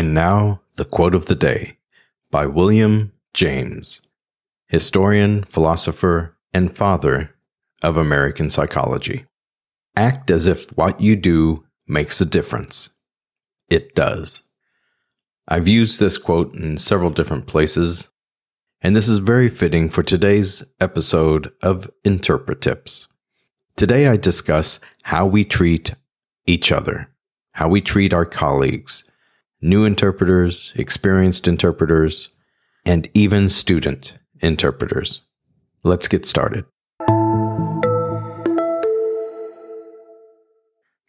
And now, the quote of the day by William James, historian, philosopher, and father of American psychology. Act as if what you do makes a difference. It does. I've used this quote in several different places, and this is very fitting for today's episode of Interpretips. Today I discuss how we treat each other, how we treat our colleagues, new interpreters, experienced interpreters, and even student interpreters. Let's get started.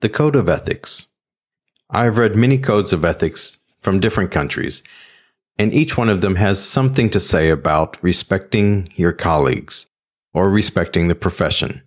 The Code of Ethics. I've read many codes of ethics from different countries, and each one of them has something to say about respecting your colleagues or respecting the profession.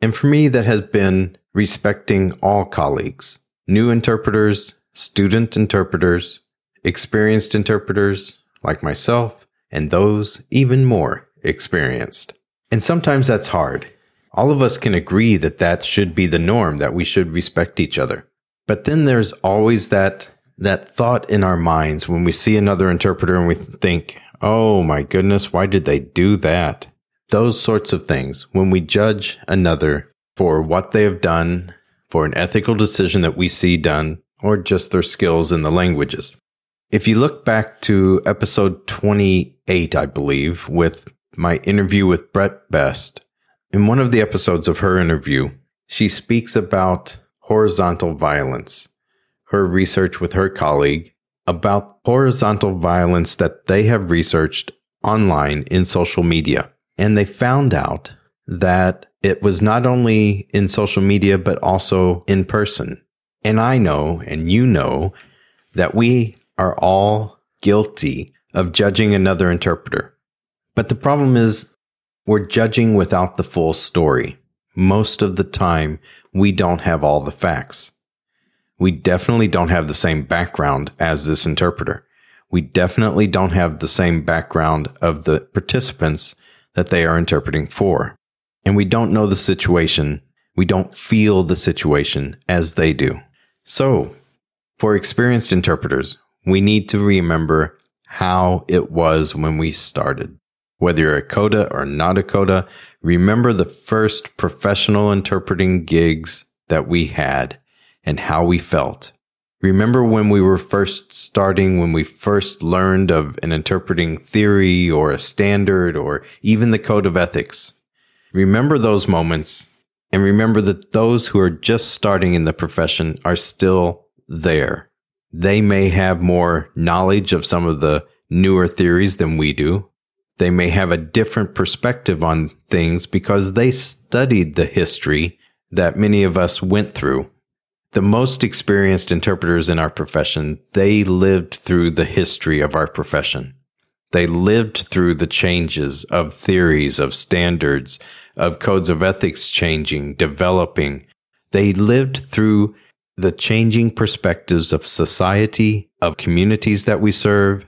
And for me, that has been respecting all colleagues, new interpreters, student interpreters, experienced interpreters like myself, and those even more experienced. And sometimes that's hard. All of us can agree that that should be the norm, that we should respect each other. But then there's always that, that thought in our minds when we see another interpreter and we think, oh my goodness, why did they do that? Those sorts of things. When we judge another for what they have done, for an ethical decision that we see done, or just their skills in the languages. If you look back to episode 28, I believe, with my interview with Brett Best, in one of the episodes of her interview, she speaks about horizontal violence, her research with her colleague about horizontal violence that they have researched online in social media. And they found out that it was not only in social media, but also in person. And I know, and you know, that we are all guilty of judging another interpreter. But the problem is we're judging without the full story. Most of the time, we don't have all the facts. We definitely don't have the same background as this interpreter. We definitely don't have the same background of the participants that they are interpreting for. And we don't know the situation. We don't feel the situation as they do. So, for experienced interpreters, we need to remember how it was when we started. Whether you're a coda or not a coda, remember the first professional interpreting gigs that we had and how we felt. Remember when we were first starting, when we first learned of an interpreting theory or a standard or even the code of ethics. Remember those moments and remember that those who are just starting in the profession are still there. They may have more knowledge of some of the newer theories than we do. They may have a different perspective on things because they studied the history that many of us went through. The most experienced interpreters in our profession, they lived through the history of our profession. They lived through the changes of theories, of standards, of codes of ethics changing, developing. They lived through the changing perspectives of society, of communities that we serve.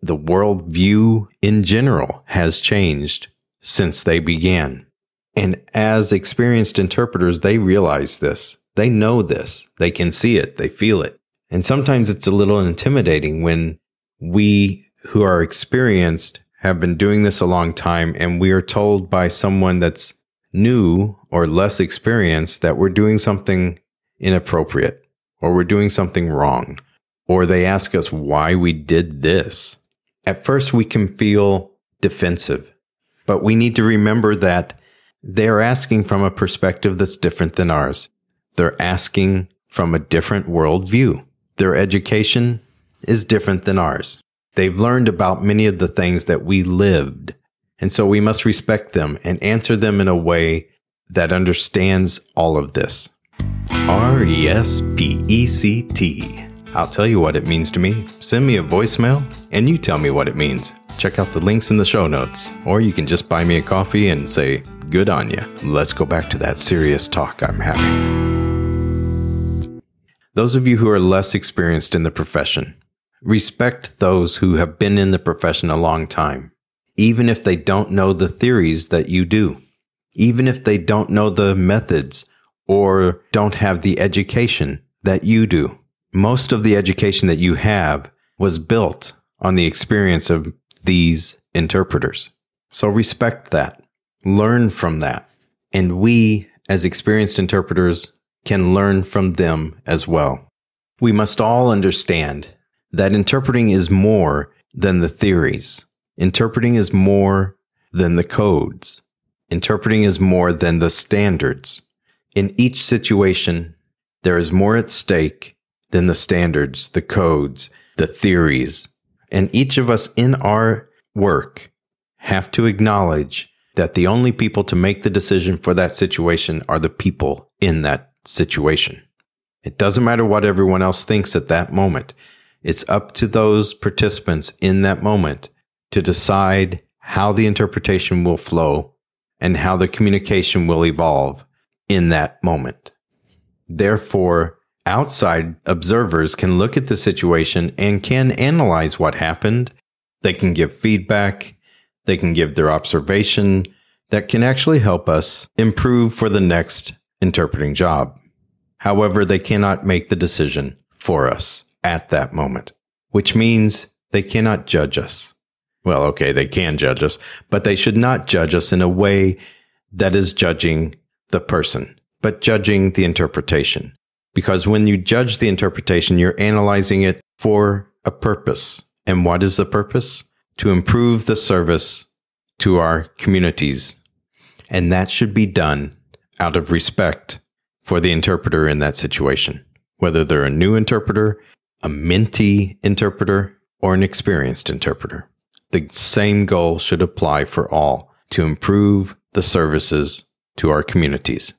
The worldview in general has changed since they began. And as experienced interpreters, they realize this. They know this. They can see it. They feel it. And sometimes it's a little intimidating when we who are experienced have been doing this a long time and we are told by someone that's new or less experienced that we're doing something inappropriate or we're doing something wrong or they ask us why we did this. At first we can feel defensive, but we need to remember that they're asking from a perspective that's different than ours. They're asking from a different worldview. Their education is different than ours. They've learned about many of the things that we lived. And so we must respect them and answer them in a way that understands all of this. R E S P E C T. I'll tell you what it means to me. Send me a voicemail and you tell me what it means. Check out the links in the show notes, or you can just buy me a coffee and say, Good on you. Let's go back to that serious talk I'm having. Those of you who are less experienced in the profession, respect those who have been in the profession a long time, even if they don't know the theories that you do, even if they don't know the methods or don't have the education that you do. Most of the education that you have was built on the experience of these interpreters. So respect that, learn from that. And we, as experienced interpreters, can learn from them as well. We must all understand that interpreting is more than the theories. Interpreting is more than the codes. Interpreting is more than the standards. In each situation, there is more at stake than the standards, the codes, the theories. And each of us in our work have to acknowledge that the only people to make the decision for that situation are the people in that situation. It doesn't matter what everyone else thinks at that moment. It's up to those participants in that moment to decide how the interpretation will flow and how the communication will evolve in that moment. Therefore, outside observers can look at the situation and can analyze what happened. They can give feedback. They can give their observation that can actually help us improve for the next interpreting job. However, they cannot make the decision for us at that moment, which means they cannot judge us. Well, okay, they can judge us, but they should not judge us in a way that is judging the person, but judging the interpretation. Because when you judge the interpretation, you're analyzing it for a purpose. And what is the purpose? To improve the service to our communities. And that should be done out of respect for the interpreter in that situation, whether they're a new interpreter, a mentee interpreter, or an experienced interpreter. The same goal should apply for all to improve the services to our communities.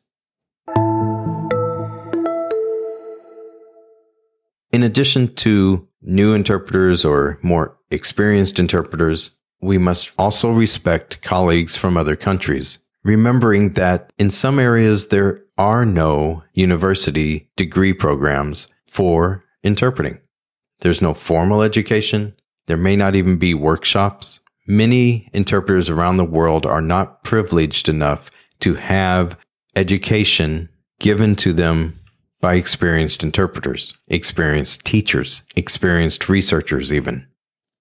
In addition to new interpreters or more experienced interpreters, we must also respect colleagues from other countries, remembering that in some areas there are no university degree programs for interpreting. There's no formal education. There may not even be workshops. Many interpreters around the world are not privileged enough to have education given to them by experienced interpreters, experienced teachers, experienced researchers, even.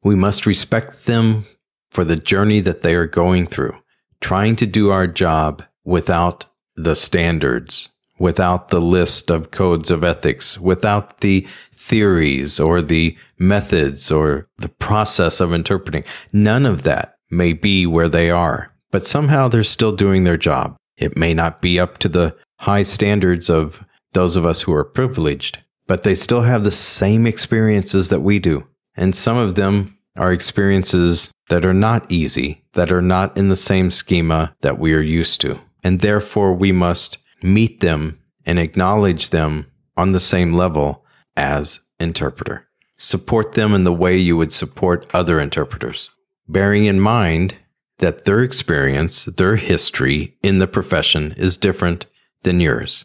We must respect them for the journey that they are going through, trying to do our job without the standards, without the list of codes of ethics, without the theories or the methods or the process of interpreting. None of that may be where they are, but somehow they're still doing their job. It may not be up to the high standards of those of us who are privileged, but they still have the same experiences that we do. And some of them are experiences that are not easy, that are not in the same schema that we are used to. And therefore we must meet them and acknowledge them on the same level as interpreter. Support them in the way you would support other interpreters, bearing in mind that their experience, their history in the profession is different than yours.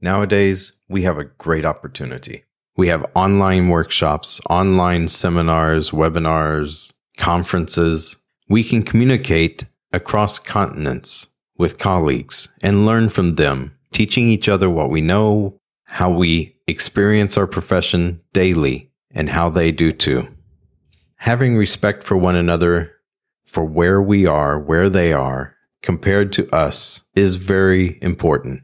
Nowadays, we have a great opportunity. We have online workshops, online seminars, webinars, conferences. We can communicate across continents with colleagues and learn from them, teaching each other what we know, how we experience our profession daily, and how they do too. Having respect for one another, for where we are, where they are, compared to us, is very important.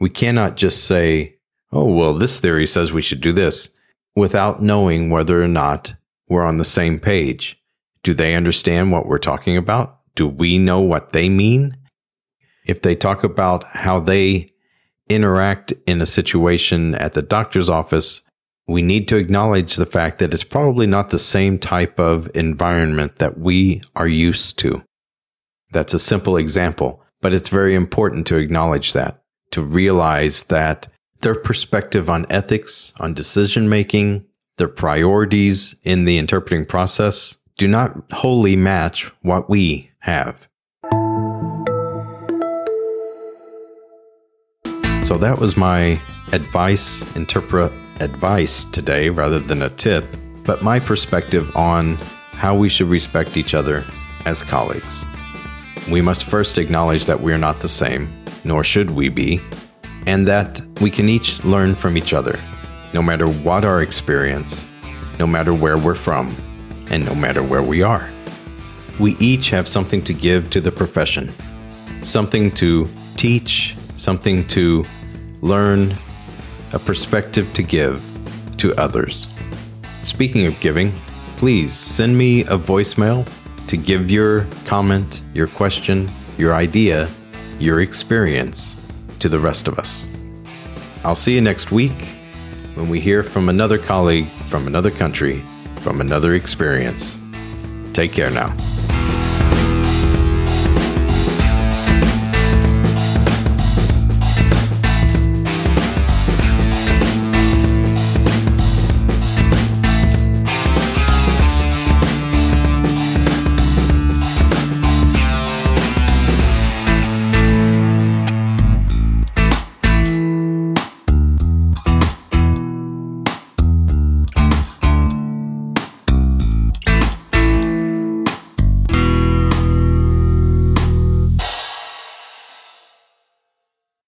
We cannot just say, oh, well, this theory says we should do this without knowing whether or not we're on the same page. Do they understand what we're talking about? Do we know what they mean? If they talk about how they interact in a situation at the doctor's office, we need to acknowledge the fact that it's probably not the same type of environment that we are used to. That's a simple example, but it's very important to acknowledge that, to realize that their perspective on ethics, on decision making, their priorities in the interpreting process do not wholly match what we have. So that was my advice, interpret advice today rather than a tip, but my perspective on how we should respect each other as colleagues. We must first acknowledge that we are not the same, nor should we be, and that we can each learn from each other, no matter what our experience, no matter where we're from, and no matter where we are. We each have something to give to the profession, something to teach, something to learn, a perspective to give to others. Speaking of giving, please send me a voicemail to give your comment, your question, your idea, your experience to the rest of us. I'll see you next week when we hear from another colleague from another country, from another experience. Take care now.